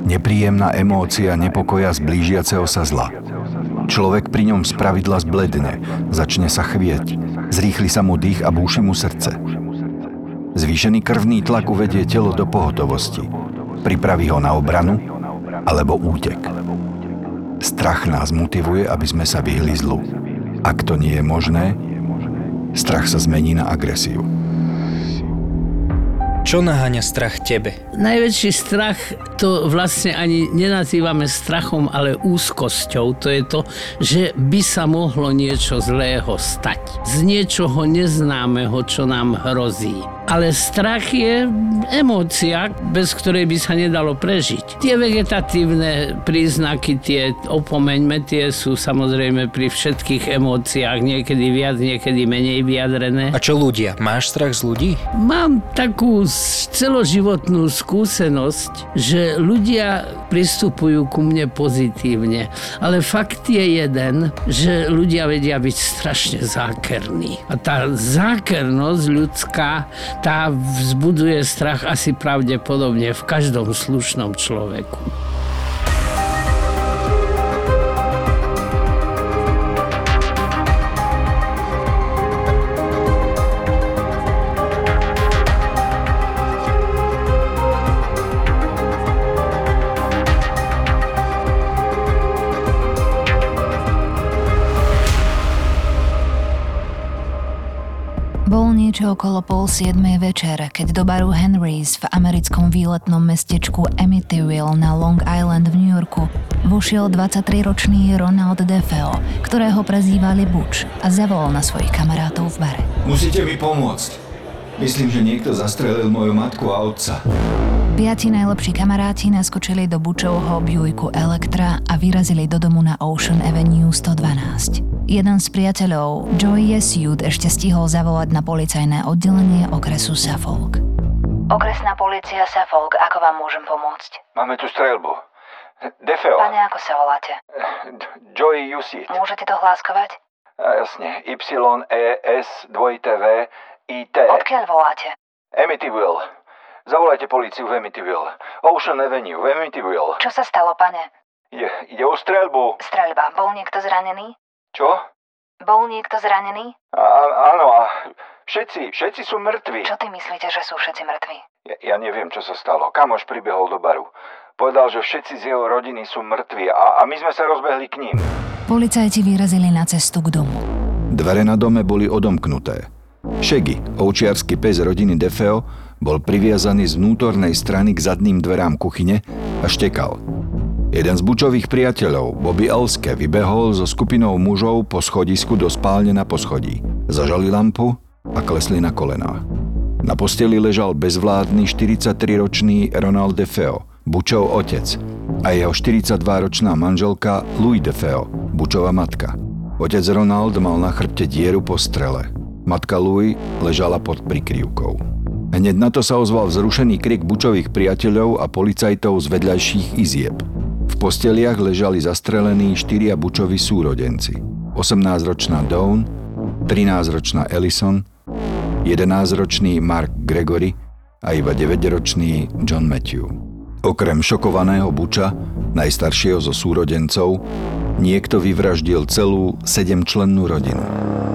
Nepríjemná emócia nepokoja z blížiaceho sa zla. Človek pri ňom spravidla zbledne, začne sa chvieť, zrýchli sa mu dých a búši mu srdce. Zvýšený krvný tlak uvedie telo do pohotovosti. Pripraví ho na obranu alebo útek. Strach nás motivuje, aby sme sa vyhli zlu. Ak to nie je možné, strach sa zmení na agresiu. Čo naháňa strach tebe? Najväčší strach to vlastne ani nenazývame strachom, ale úzkosťou. To je to, že by sa mohlo niečo zlého stať. Z niečoho neznámeho, čo nám hrozí. Ale strach je emócia, bez ktorej by sa nedalo prežiť. Tie vegetatívne príznaky, tie opomeňme, tie sú samozrejme pri všetkých emóciách, niekedy viac, niekedy menej vyjadrené. A čo ľudia? Máš strach z ľudí? Mám takú celoživotnú skúsenosť, že ľudia pristupujú ku mne pozitívne. Ale fakt je jeden, že ľudia vedia byť strašne zákerní. A tá zákernosť ľudská tá vzbuduje strach asi pravdepodobne v každom slušnom človeku. Niečo okolo pol siedmej večer, keď do baru Henry's v americkom výletnom mestečku Amityville na Long Island v New Yorku vošiel 23-ročný Ronald DeFeo, ktorého prezývali Butch a zavolal na svojich kamarátov v bare. Musíte mi pomôcť. Myslím, že niekto zastrelil moju matku a otca. Piati najlepší kamaráti naskočili do Bučovho Buicku Elektra a vyrazili do domu na Ocean Avenue 112. Jeden z priateľov, Joy Yesud, ešte stihol zavolať na policajné oddelenie okresu Suffolk. Okresná policia Suffolk, ako vám môžem pomôcť? Máme tu strelbu. Defeo. Pane, ako sa voláte? Joy Yusit. Môžete to hláskovať? A jasne. Y-E-S, 2 V, I-T. Odkiaľ voláte? Amityville. Zavolajte policiu v Amityville. Ocean Avenue v Amityville. Čo sa stalo, pane? Ide, ide o strelbu. Streľba. Bol niekto zranený? Čo? Bol niekto zranený? A, áno, a všetci, všetci sú mŕtvi. Čo ty myslíte, že sú všetci mŕtvi? Ja, ja neviem, čo sa stalo. Kamoš pribehol do baru. Povedal, že všetci z jeho rodiny sú mŕtvi a, a my sme sa rozbehli k ním. Policajti vyrazili na cestu k domu. Dvere na dome boli odomknuté. Shaggy, ovčiarsky pes rodiny Defeo, bol priviazaný z vnútornej strany k zadným dverám kuchyne a štekal. Jeden z bučových priateľov, Bobby Elske, vybehol so skupinou mužov po schodisku do spálne na poschodí. Zažali lampu a klesli na kolená. Na posteli ležal bezvládny 43-ročný Ronald DeFeo, Bučov otec, a jeho 42-ročná manželka Louis DeFeo, Bučova matka. Otec Ronald mal na chrbte dieru po strele. Matka Louis ležala pod prikryvkou. Hneď na to sa ozval vzrušený krik bučových priateľov a policajtov z vedľajších izieb. V posteliach ležali zastrelení štyria bučoví súrodenci. 18-ročná Dawn, 13-ročná Ellison, 11-ročný Mark Gregory a iba 9-ročný John Matthew. Okrem šokovaného Buča, najstaršieho zo súrodencov, niekto vyvraždil celú sedemčlennú rodinu.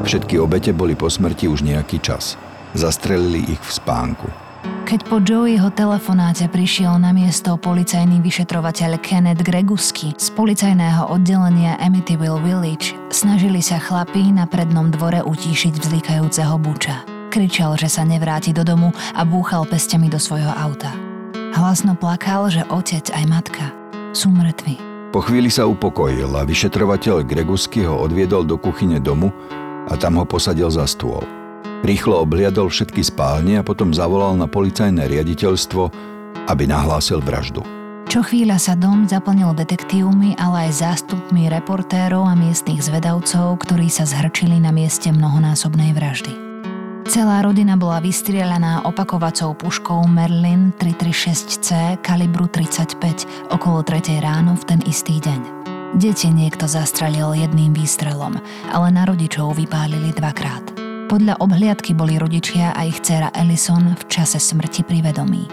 Všetky obete boli po smrti už nejaký čas. Zastrelili ich v spánku. Keď po Joeyho telefonáte prišiel na miesto policajný vyšetrovateľ Kenneth Gregusky z policajného oddelenia Amityville Village, snažili sa chlapí na prednom dvore utíšiť vzlikajúceho buča. Kričal, že sa nevráti do domu a búchal pestiami do svojho auta. Hlasno plakal, že otec aj matka sú mŕtvi. Po chvíli sa upokojil a vyšetrovateľ Gregusky ho odviedol do kuchyne domu a tam ho posadil za stôl. Rýchlo obhliadol všetky spálne a potom zavolal na policajné riaditeľstvo, aby nahlásil vraždu. Čo chvíľa sa dom zaplnil detektívmi, ale aj zástupmi reportérov a miestnych zvedavcov, ktorí sa zhrčili na mieste mnohonásobnej vraždy. Celá rodina bola vystrieľaná opakovacou puškou Merlin 336C kalibru 35 okolo 3 ráno v ten istý deň. Deti niekto zastrelil jedným výstrelom, ale na rodičov vypálili dvakrát. Podľa obhliadky boli rodičia a ich dcéra Ellison v čase smrti pri vedomí.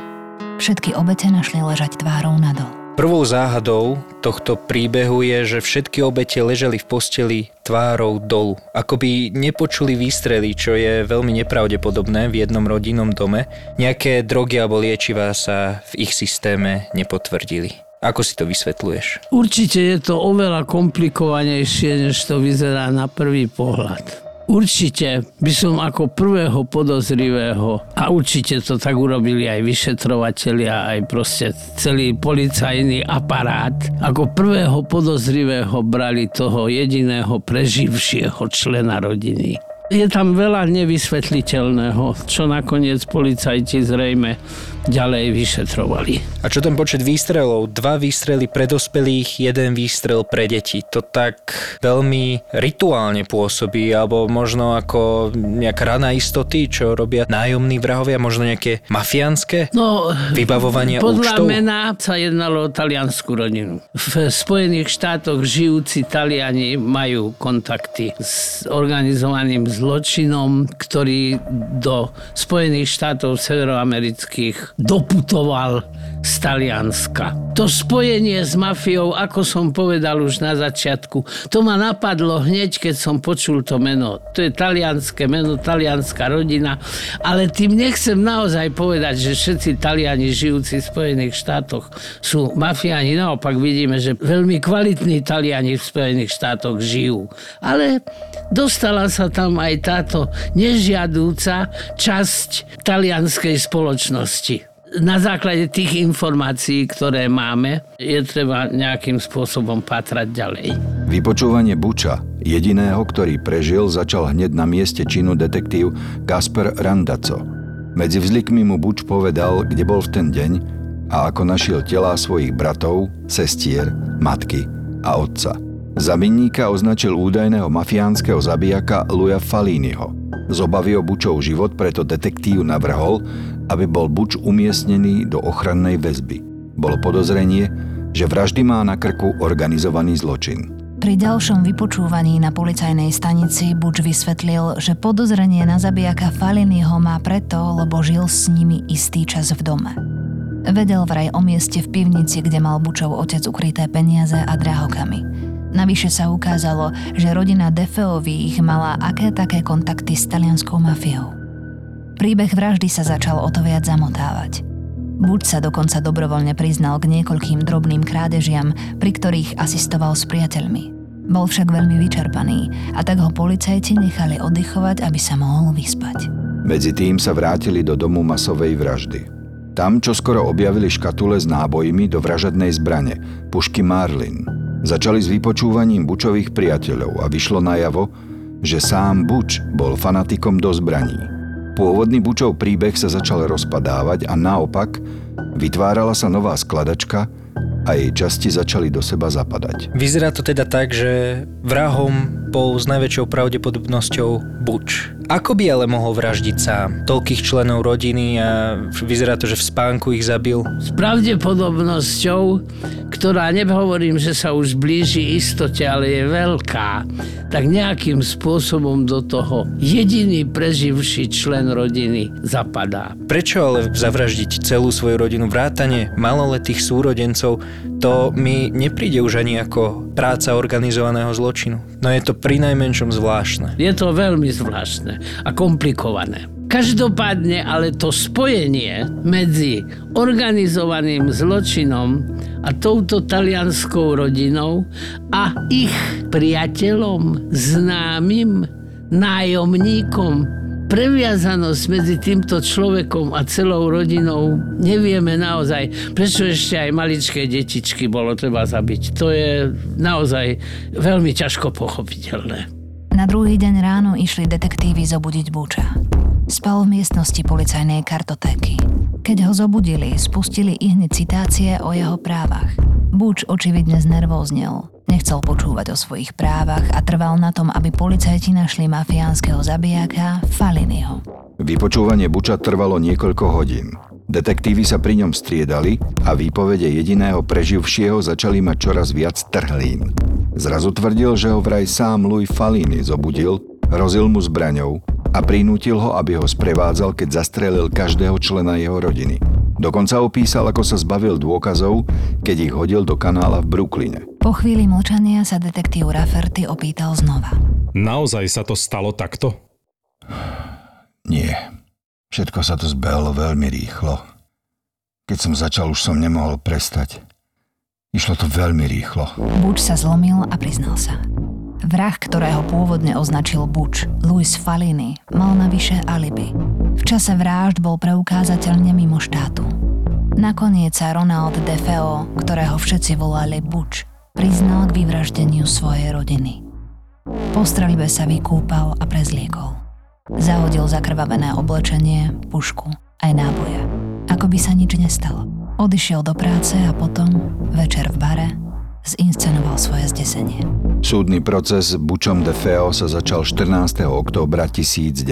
Všetky obete našli ležať tvárou nadol. Prvou záhadou tohto príbehu je, že všetky obete leželi v posteli tvárou dolu. Ako by nepočuli výstrely, čo je veľmi nepravdepodobné v jednom rodinnom dome. Nejaké drogy alebo liečivá sa v ich systéme nepotvrdili. Ako si to vysvetľuješ? Určite je to oveľa komplikovanejšie, než to vyzerá na prvý pohľad. Určite by som ako prvého podozrivého, a určite to tak urobili aj vyšetrovatelia, aj proste celý policajný aparát, ako prvého podozrivého brali toho jediného preživšieho člena rodiny. Je tam veľa nevysvetliteľného, čo nakoniec policajti zrejme ďalej vyšetrovali. A čo ten počet výstrelov? Dva výstrely pre dospelých, jeden výstrel pre deti. To tak veľmi rituálne pôsobí, alebo možno ako nejaká rana istoty, čo robia nájomní vrahovia, možno nejaké mafiánske no, vybavovanie podľa účtov? mena sa jednalo o taliansku rodinu. V Spojených štátoch žijúci Taliani majú kontakty s organizovaným zločinom, ktorý do Spojených štátov severoamerických doputoval z Talianska. To spojenie s mafiou, ako som povedal už na začiatku, to ma napadlo hneď, keď som počul to meno. To je talianské meno, talianská rodina, ale tým nechcem naozaj povedať, že všetci Taliani žijúci v Spojených štátoch sú mafiáni. Naopak vidíme, že veľmi kvalitní Taliani v Spojených štátoch žijú. Ale dostala sa tam aj táto nežiadúca časť talianskej spoločnosti na základe tých informácií, ktoré máme, je treba nejakým spôsobom patrať ďalej. Vypočúvanie Buča, jediného, ktorý prežil, začal hneď na mieste činu detektív Kasper Randaco. Medzi vzlikmi mu Buč povedal, kde bol v ten deň a ako našiel telá svojich bratov, sestier, matky a otca. Za označil údajného mafiánskeho zabijaka Luja Falínyho. Z obavy o Bučov život preto detektív navrhol, aby bol Buč umiestnený do ochrannej väzby. Bolo podozrenie, že vraždy má na krku organizovaný zločin. Pri ďalšom vypočúvaní na policajnej stanici Buč vysvetlil, že podozrenie na zabijaka Faliniho má preto, lebo žil s nimi istý čas v dome. Vedel vraj o mieste v pivnici, kde mal Bučov otec ukryté peniaze a drahokamy. Navyše sa ukázalo, že rodina Defeových mala aké také kontakty s talianskou mafiou. Príbeh vraždy sa začal o to viac zamotávať. Buď sa dokonca dobrovoľne priznal k niekoľkým drobným krádežiam, pri ktorých asistoval s priateľmi. Bol však veľmi vyčerpaný a tak ho policajti nechali oddychovať, aby sa mohol vyspať. Medzi tým sa vrátili do domu masovej vraždy. Tam čo skoro objavili škatule s nábojmi do vražednej zbrane, pušky Marlin. Začali s vypočúvaním Bučových priateľov a vyšlo najavo, že sám Buč bol fanatikom do zbraní. Pôvodný Bučov príbeh sa začal rozpadávať a naopak vytvárala sa nová skladačka a jej časti začali do seba zapadať. Vyzerá to teda tak, že vrahom bol s najväčšou pravdepodobnosťou Buč. Ako by ale mohol vraždiť sám? Toľkých členov rodiny a vyzerá to, že v spánku ich zabil? S pravdepodobnosťou, ktorá nehovorím, že sa už blíži istote, ale je veľká, tak nejakým spôsobom do toho jediný preživší člen rodiny zapadá. Prečo ale zavraždiť celú svoju rodinu vrátane maloletých súrodencov, to mi nepríde už ani ako práca organizovaného zločinu. No je to pri najmenšom zvláštne. Je to veľmi zvláštne a komplikované. Každopádne ale to spojenie medzi organizovaným zločinom a touto talianskou rodinou a ich priateľom, známym, nájomníkom previazanosť medzi týmto človekom a celou rodinou nevieme naozaj, prečo ešte aj maličké detičky bolo treba zabiť. To je naozaj veľmi ťažko pochopiteľné. Na druhý deň ráno išli detektívy zobudiť Buča. Spal v miestnosti policajnej kartotéky. Keď ho zobudili, spustili ich citácie o jeho právach. Buč očividne znervóznel. Nechcel počúvať o svojich právach a trval na tom, aby policajti našli mafiánskeho zabijaka Faliniho. Vypočúvanie Buča trvalo niekoľko hodín. Detektívy sa pri ňom striedali a výpovede jediného preživšieho začali mať čoraz viac trhlín. Zrazu tvrdil, že ho vraj sám Louis Falini zobudil, hrozil mu zbraňou a prinútil ho, aby ho sprevádzal, keď zastrelil každého člena jeho rodiny. Dokonca opísal, ako sa zbavil dôkazov, keď ich hodil do kanála v Brooklyne. Po chvíli mlčania sa detektív Rafferty opýtal znova. Naozaj sa to stalo takto? Nie. Všetko sa to zbehlo veľmi rýchlo. Keď som začal, už som nemohol prestať. Išlo to veľmi rýchlo. Buč sa zlomil a priznal sa. Vrah, ktorého pôvodne označil Buč, Louis Falini, mal navyše alibi. V čase vražd bol preukázateľne mimo štátu. Nakoniec sa Ronald DeFeo, ktorého všetci volali Buč, priznal k vyvraždeniu svojej rodiny. Po streľbe sa vykúpal a prezliekol. Zahodil zakrvavené oblečenie, pušku aj náboje. Ako by sa nič nestalo. Odišiel do práce a potom, večer v bare, zinscenoval svoje zdesenie. Súdny proces Bučom de Feo sa začal 14. októbra 1975.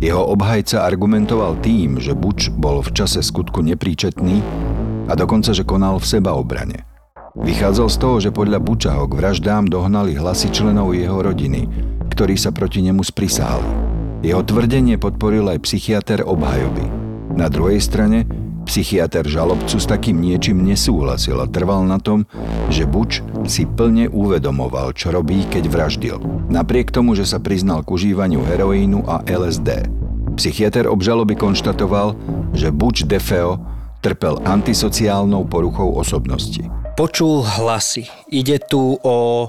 Jeho obhajca argumentoval tým, že Buč bol v čase skutku nepríčetný a dokonca, že konal v seba obrane. Vychádzal z toho, že podľa Buča ho k vraždám dohnali hlasy členov jeho rodiny, ktorí sa proti nemu sprisahali. Jeho tvrdenie podporil aj psychiatr obhajoby. Na druhej strane Psychiatr žalobcu s takým niečím nesúhlasil a trval na tom, že Buč si plne uvedomoval, čo robí, keď vraždil. Napriek tomu, že sa priznal k užívaniu heroínu a LSD. Psychiatr obžaloby konštatoval, že Buč Defeo trpel antisociálnou poruchou osobnosti. Počul hlasy. Ide tu o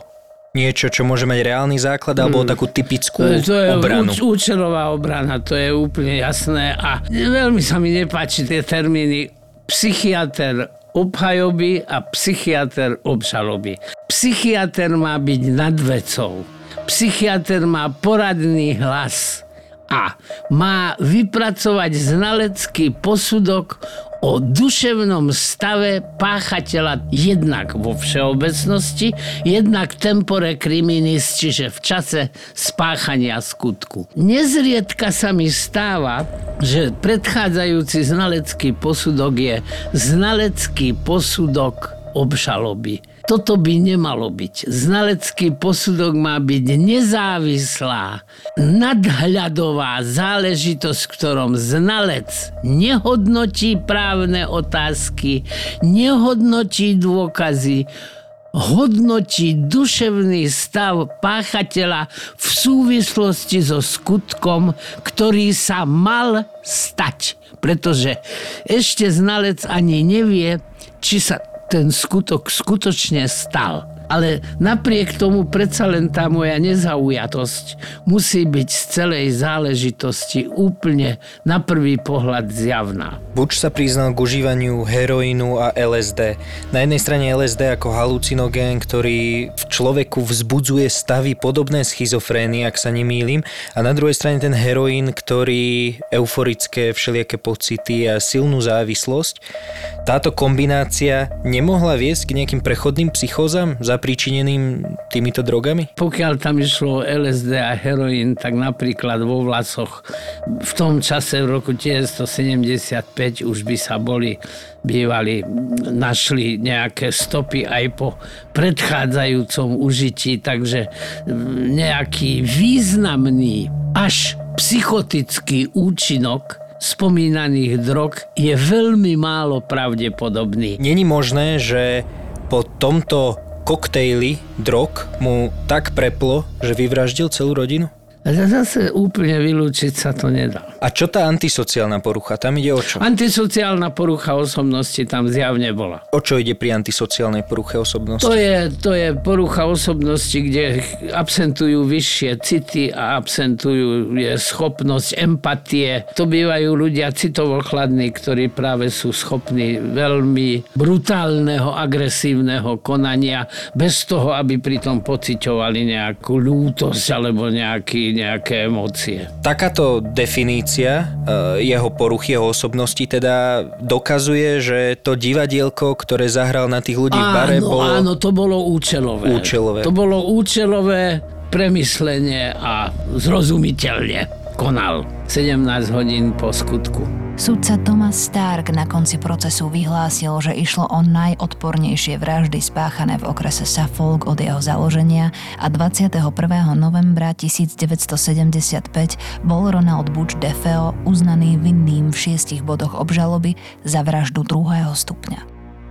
niečo, čo môže mať reálny základ, alebo hmm. takú typickú to je, to je obranu? Úč, účelová obrana, to je úplne jasné a veľmi sa mi nepáči tie termíny psychiatr obhajoby a psychiatr obžaloby. Psychiatr má byť nad vecou. Psychiatr má poradný hlas a má vypracovať znalecký posudok o duševnom stave páchateľa jednak vo všeobecnosti, jednak tempore criminis, čiže v čase spáchania skutku. Nezriedka sa mi stáva, že predchádzajúci znalecký posudok je znalecký posudok obžaloby toto by nemalo byť. Znalecký posudok má byť nezávislá, nadhľadová záležitosť, v ktorom znalec nehodnotí právne otázky, nehodnotí dôkazy, hodnotí duševný stav páchateľa v súvislosti so skutkom, ktorý sa mal stať. Pretože ešte znalec ani nevie, či sa ten skutok skutecznie stał. Ale napriek tomu predsa len tá moja nezaujatosť musí byť z celej záležitosti úplne na prvý pohľad zjavná. Buč sa priznal k užívaniu heroínu a LSD. Na jednej strane LSD ako halucinogén, ktorý v človeku vzbudzuje stavy podobné schizofrénii, ak sa nemýlim, a na druhej strane ten heroín, ktorý euforické všelijaké pocity a silnú závislosť. Táto kombinácia nemohla viesť k nejakým prechodným psychózam zapríčineným týmito drogami? Pokiaľ tam išlo LSD a heroín, tak napríklad vo vlasoch v tom čase v roku 1975 už by sa boli bývali, našli nejaké stopy aj po predchádzajúcom užití, takže nejaký významný až psychotický účinok spomínaných drog je veľmi málo pravdepodobný. Není možné, že po tomto koktejli drog mu tak preplo, že vyvraždil celú rodinu? Zase úplne vylúčiť sa to nedá. A čo tá antisociálna porucha? Tam ide o čo? Antisociálna porucha osobnosti tam zjavne bola. O čo ide pri antisociálnej poruche osobnosti? To je, to je porucha osobnosti, kde absentujú vyššie city a absentujú je schopnosť empatie. To bývajú ľudia citovo chladní, ktorí práve sú schopní veľmi brutálneho, agresívneho konania bez toho, aby pritom pociťovali nejakú lútosť alebo nejaký nejaké emócie. Takáto definícia e, jeho poruchy, jeho osobnosti teda dokazuje, že to divadielko, ktoré zahral na tých ľudí áno, v bare, bolo... Áno, to bolo účelové. Účelové. To bolo účelové premyslenie a zrozumiteľne konal 17 hodín po skutku. Sudca Thomas Stark na konci procesu vyhlásil, že išlo o najodpornejšie vraždy spáchané v okrese Suffolk od jeho založenia a 21. novembra 1975 bol Ronald Butch DeFeo uznaný vinným v šiestich bodoch obžaloby za vraždu druhého stupňa.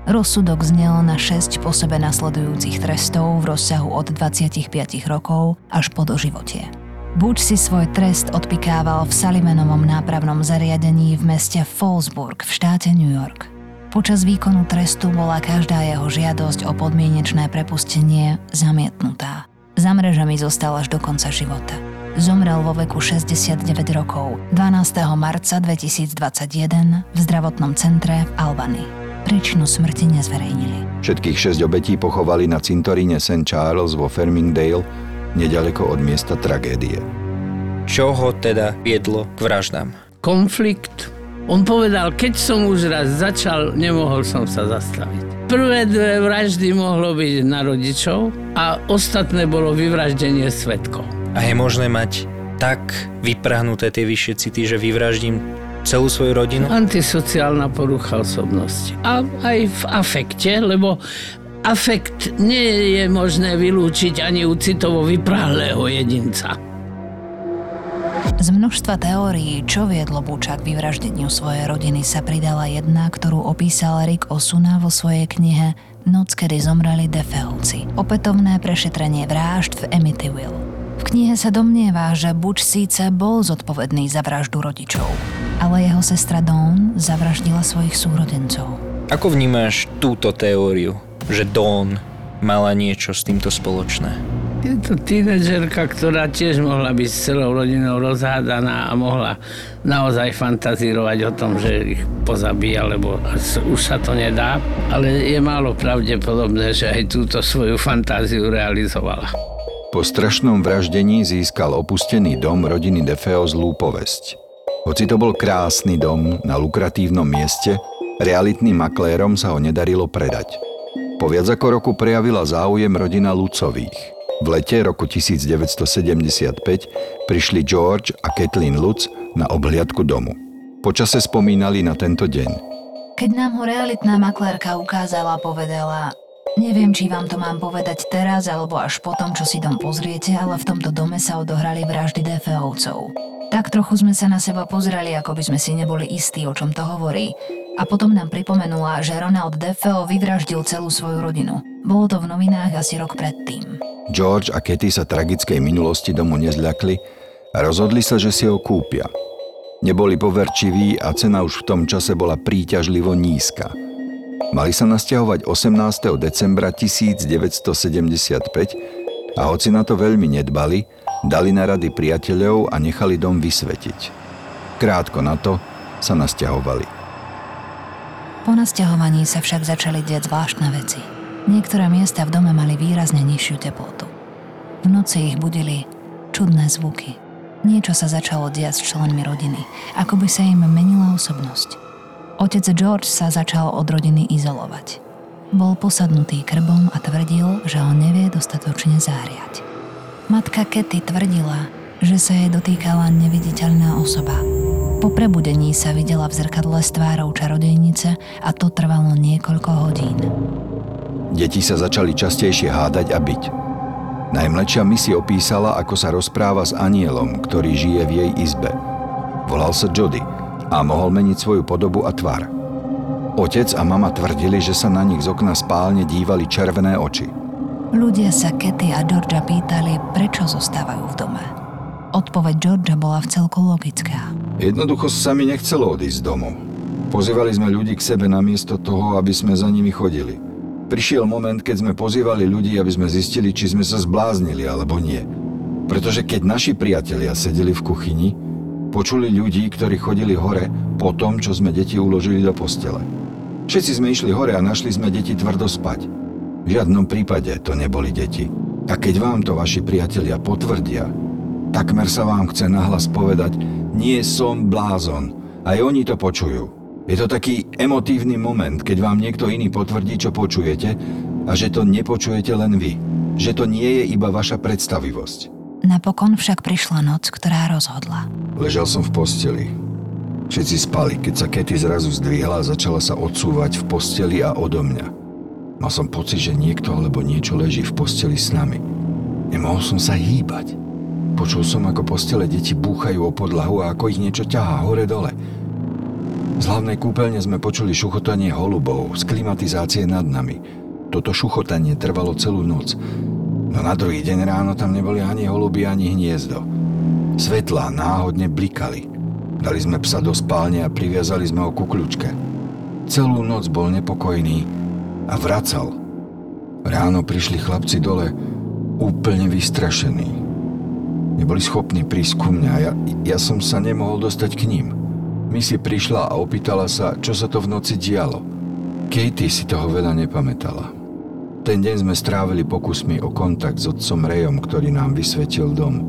Rozsudok znel na 6 po sebe nasledujúcich trestov v rozsahu od 25 rokov až po doživotie. Buď si svoj trest odpikával v Sullivanovom nápravnom zariadení v meste Fallsburg v štáte New York. Počas výkonu trestu bola každá jeho žiadosť o podmienečné prepustenie zamietnutá. Za mrežami zostal až do konca života. Zomrel vo veku 69 rokov 12. marca 2021 v zdravotnom centre v Albany. Príčinu smrti nezverejnili. Všetkých 6 obetí pochovali na cintoríne St. Charles vo Fermingdale nedaleko od miesta tragédie. Čo ho teda viedlo k vraždám? Konflikt. On povedal, keď som už raz začal, nemohol som sa zastaviť. Prvé dve vraždy mohlo byť na rodičov a ostatné bolo vyvraždenie svetkov. A je možné mať tak vyprahnuté tie vyššie city, že vyvraždím celú svoju rodinu? Antisociálna porucha osobnosti. A aj v afekte, lebo afekt nie je možné vylúčiť ani u citovo vyprahlého jedinca. Z množstva teórií, čo viedlo Buča k vyvraždeniu svojej rodiny, sa pridala jedna, ktorú opísal Rick Osuna vo svojej knihe Noc, kedy zomreli Defeovci. Opätovné prešetrenie vražd v Amityville. V knihe sa domnieva, že Buč síce bol zodpovedný za vraždu rodičov, ale jeho sestra Dawn zavraždila svojich súrodencov. Ako vnímaš túto teóriu? Že Dawn mala niečo s týmto spoločné. Je to tínedžerka, ktorá tiež mohla byť s celou rodinou rozhádaná a mohla naozaj fantazírovať o tom, že ich pozabíja, lebo už sa to nedá. Ale je málo pravdepodobné, že aj túto svoju fantáziu realizovala. Po strašnom vraždení získal opustený dom rodiny Defeo zlú povesť. Hoci to bol krásny dom na lukratívnom mieste, realitným maklérom sa ho nedarilo predať. Po viac ako roku prejavila záujem rodina Lucových. V lete roku 1975 prišli George a Kathleen Lutz na obhliadku domu. Počase spomínali na tento deň. Keď nám ho realitná maklérka ukázala, povedala Neviem, či vám to mám povedať teraz alebo až potom, čo si dom pozriete, ale v tomto dome sa odohrali vraždy DFOvcov. Tak trochu sme sa na seba pozreli, ako by sme si neboli istí, o čom to hovorí. A potom nám pripomenula, že Ronald DeFeo vyvraždil celú svoju rodinu. Bolo to v novinách asi rok predtým. George a Katy sa tragickej minulosti domu nezľakli a rozhodli sa, že si ho kúpia. Neboli poverčiví a cena už v tom čase bola príťažlivo nízka. Mali sa nasťahovať 18. decembra 1975 a hoci na to veľmi nedbali, dali na rady priateľov a nechali dom vysvetiť. Krátko na to sa nasťahovali. Po nasťahovaní sa však začali diať zvláštne veci. Niektoré miesta v dome mali výrazne nižšiu teplotu. V noci ich budili čudné zvuky. Niečo sa začalo diať s členmi rodiny, ako by sa im menila osobnosť. Otec George sa začal od rodiny izolovať. Bol posadnutý krbom a tvrdil, že ho nevie dostatočne zahriať. Matka Ketty tvrdila, že sa jej dotýkala neviditeľná osoba, po prebudení sa videla v zrkadle s tvárou čarodejnice a to trvalo niekoľko hodín. Deti sa začali častejšie hádať a byť. Najmladšia mi si opísala, ako sa rozpráva s anielom, ktorý žije v jej izbe. Volal sa Jody a mohol meniť svoju podobu a tvar. Otec a mama tvrdili, že sa na nich z okna spálne dívali červené oči. Ľudia sa Kety a Georgia pýtali, prečo zostávajú v dome. Odpoveď Georgia bola v celku logická. Jednoducho sa mi nechcelo odísť domu. Pozývali sme ľudí k sebe namiesto toho, aby sme za nimi chodili. Prišiel moment, keď sme pozývali ľudí, aby sme zistili, či sme sa zbláznili alebo nie. Pretože keď naši priatelia sedeli v kuchyni, počuli ľudí, ktorí chodili hore po tom, čo sme deti uložili do postele. Všetci sme išli hore a našli sme deti tvrdo spať. V žiadnom prípade to neboli deti. A keď vám to vaši priatelia potvrdia, takmer sa vám chce nahlas povedať, nie som blázon. Aj oni to počujú. Je to taký emotívny moment, keď vám niekto iný potvrdí, čo počujete a že to nepočujete len vy. Že to nie je iba vaša predstavivosť. Napokon však prišla noc, ktorá rozhodla. Ležal som v posteli. Všetci spali, keď sa Katy zrazu zdvihla a začala sa odsúvať v posteli a odo mňa. Mal som pocit, že niekto alebo niečo leží v posteli s nami. Nemohol som sa hýbať. Počul som, ako postele deti búchajú o podlahu a ako ich niečo ťahá hore-dole. Z hlavnej kúpeľne sme počuli šuchotanie holubov z klimatizácie nad nami. Toto šuchotanie trvalo celú noc. No na druhý deň ráno tam neboli ani holuby, ani hniezdo. Svetlá náhodne blikali. Dali sme psa do spálne a priviazali sme ho ku kľúčke. Celú noc bol nepokojný a vracal. Ráno prišli chlapci dole úplne vystrašení. Neboli schopní prísť ku mňa ja, ja som sa nemohol dostať k ním. Missy prišla a opýtala sa, čo sa to v noci dialo. Katie si toho veľa nepamätala. Ten deň sme strávili pokusmi o kontakt s otcom Rejom, ktorý nám vysvetil dom.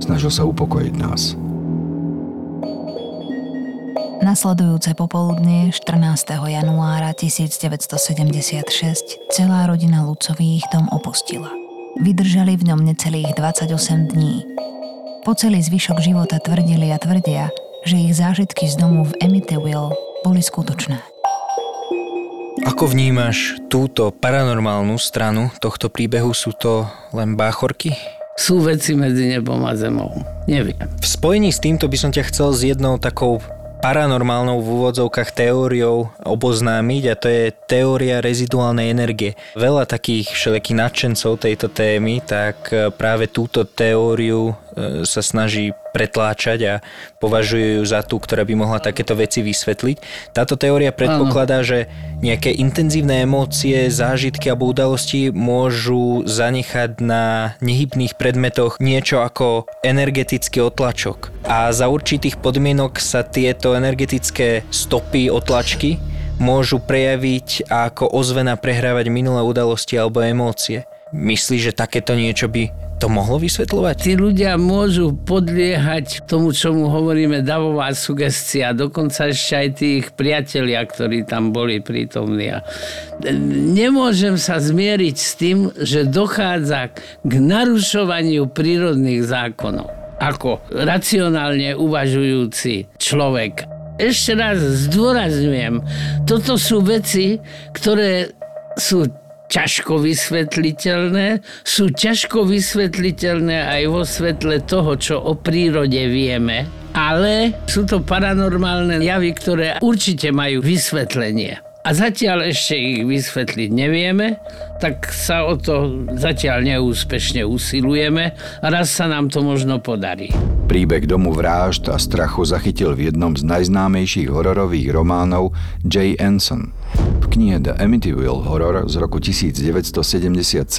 Snažil sa upokojiť nás. Nasledujúce popoludne 14. januára 1976 celá rodina Lucových dom opustila. Vydržali v ňom necelých 28 dní. Po celý zvyšok života tvrdili a tvrdia, že ich zážitky z domu v Amityville boli skutočné. Ako vnímaš túto paranormálnu stranu tohto príbehu? Sú to len báchorky? Sú veci medzi nebom a zemou. Neviem. V spojení s týmto by som ťa chcel s jednou takou paranormálnou v úvodzovkách teóriou oboznámiť a to je teória reziduálnej energie. Veľa takých všelijakých nadšencov tejto témy, tak práve túto teóriu e, sa snaží pretláčať a považujú ju za tú, ktorá by mohla takéto veci vysvetliť. Táto teória predpokladá, že nejaké intenzívne emócie, zážitky alebo udalosti môžu zanechať na nehybných predmetoch niečo ako energetický otlačok. A za určitých podmienok sa tieto energetické stopy, otlačky môžu prejaviť ako ozvena prehrávať minulé udalosti alebo emócie. Myslíš, že takéto niečo by to mohlo vysvetľovať? Tí ľudia môžu podliehať tomu, čomu hovoríme davová sugestia, dokonca ešte aj tých priatelia, ktorí tam boli prítomní. Nemôžem sa zmieriť s tým, že dochádza k narušovaniu prírodných zákonov. Ako racionálne uvažujúci človek. Ešte raz zdôrazňujem, toto sú veci, ktoré sú ťažko vysvetliteľné, sú ťažko vysvetliteľné aj vo svetle toho, čo o prírode vieme, ale sú to paranormálne javy, ktoré určite majú vysvetlenie. A zatiaľ ešte ich vysvetliť nevieme, tak sa o to zatiaľ neúspešne usilujeme a raz sa nám to možno podarí. Príbeh domu vražd a strachu zachytil v jednom z najznámejších hororových románov J. Anson. Knihe The Amityville Horror z roku 1977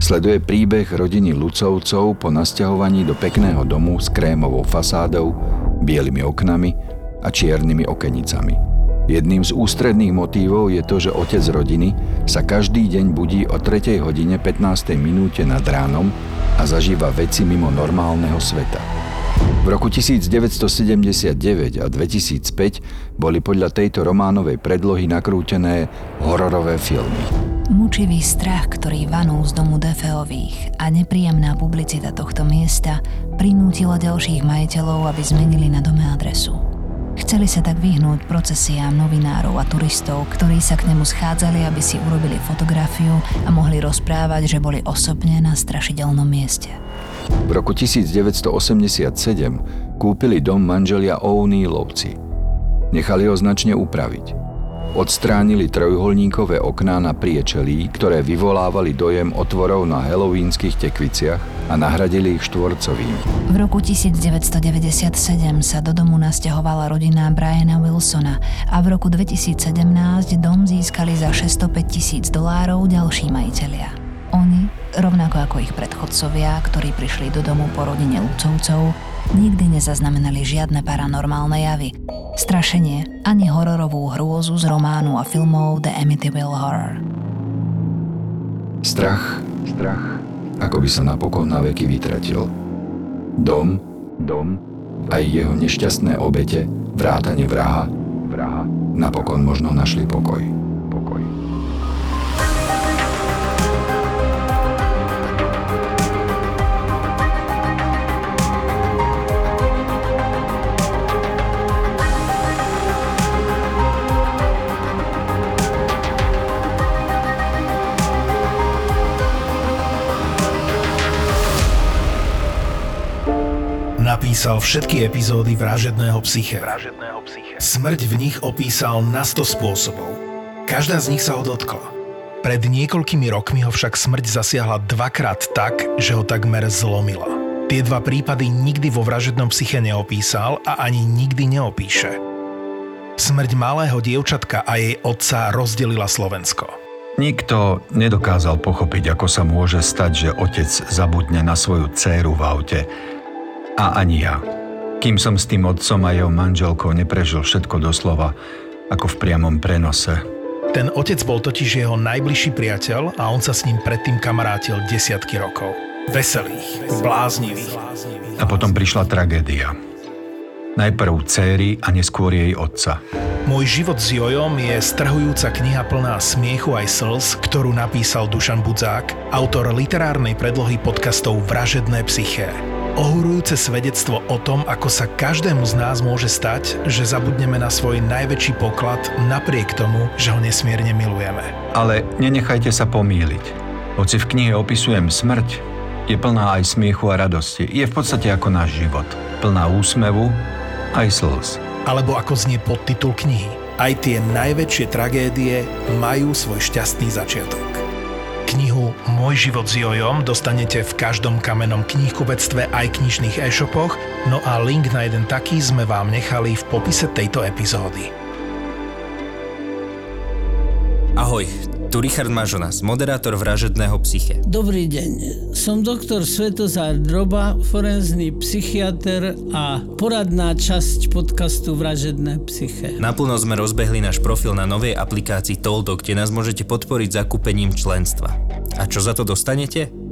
sleduje príbeh rodiny Lucovcov po nasťahovaní do pekného domu s krémovou fasádou, bielými oknami a čiernymi okenicami. Jedným z ústredných motívov je to, že otec rodiny sa každý deň budí o 3. hodine 15. minúte nad ránom a zažíva veci mimo normálneho sveta. V roku 1979 a 2005 boli podľa tejto románovej predlohy nakrútené hororové filmy. Mučivý strach, ktorý vanul z domu Defeových a nepríjemná publicita tohto miesta prinútila ďalších majiteľov, aby zmenili na dome adresu. Chceli sa tak vyhnúť procesiám novinárov a turistov, ktorí sa k nemu schádzali, aby si urobili fotografiu a mohli rozprávať, že boli osobne na strašidelnom mieste. V roku 1987 kúpili dom manželia O'Neillovci. Nechali ho značne upraviť. Odstránili trojuholníkové okná na priečelí, ktoré vyvolávali dojem otvorov na helovínskych tekviciach a nahradili ich štvorcovými. V roku 1997 sa do domu nasťahovala rodina Briana Wilsona a v roku 2017 dom získali za 605 tisíc dolárov ďalší majiteľia. Oni, rovnako ako ich predchodcovia, ktorí prišli do domu po rodine Lucovcov, nikdy nezaznamenali žiadne paranormálne javy. Strašenie ani hororovú hrôzu z románu a filmov The Amityville Horror. Strach, strach, ako by sa napokon na veky vytratil. Dom, dom, aj jeho nešťastné obete, vrátane vraha, vraha, napokon možno našli pokoj. Napísal všetky epizódy Vražedného psyche. Vražedného psyche. Smrť v nich opísal na 100 spôsobov. Každá z nich sa ho dotkla. Pred niekoľkými rokmi ho však smrť zasiahla dvakrát tak, že ho takmer zlomila. Tie dva prípady nikdy vo vražednom psyche neopísal a ani nikdy neopíše. Smrť malého dievčatka a jej otca rozdelila Slovensko. Nikto nedokázal pochopiť, ako sa môže stať, že otec zabudne na svoju dcéru v aute. A ani ja. Kým som s tým otcom a jeho manželkou neprežil všetko doslova, ako v priamom prenose. Ten otec bol totiž jeho najbližší priateľ a on sa s ním predtým kamarátil desiatky rokov. Veselých, bláznivých. A potom prišla tragédia. Najprv céry a neskôr jej otca. Môj život s Jojom je strhujúca kniha plná smiechu aj slz, ktorú napísal Dušan Budzák, autor literárnej predlohy podcastov Vražedné psyché. Ohurujúce svedectvo o tom, ako sa každému z nás môže stať, že zabudneme na svoj najväčší poklad napriek tomu, že ho nesmierne milujeme. Ale nenechajte sa pomýliť. Hoci v knihe opisujem smrť, je plná aj smiechu a radosti. Je v podstate ako náš život. Plná úsmevu aj slz. Alebo ako znie podtitul knihy. Aj tie najväčšie tragédie majú svoj šťastný začiatok. Knihu Môj život s Jojom dostanete v každom kamennom knihkupectve aj knižných e-shopoch, no a link na jeden taký sme vám nechali v popise tejto epizódy. Ahoj, tu Richard Mažonas, moderátor Vražedného psyche. Dobrý deň, som doktor Svetozár Droba, forenzný psychiatr a poradná časť podcastu Vražedné psyche. Naplno sme rozbehli náš profil na novej aplikácii Toldo, kde nás môžete podporiť zakúpením členstva. A čo za to dostanete?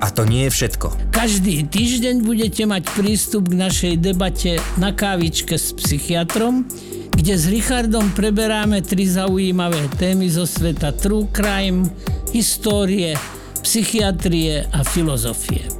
A to nie je všetko. Každý týždeň budete mať prístup k našej debate na kávičke s psychiatrom, kde s Richardom preberáme tri zaujímavé témy zo sveta true crime, histórie, psychiatrie a filozofie.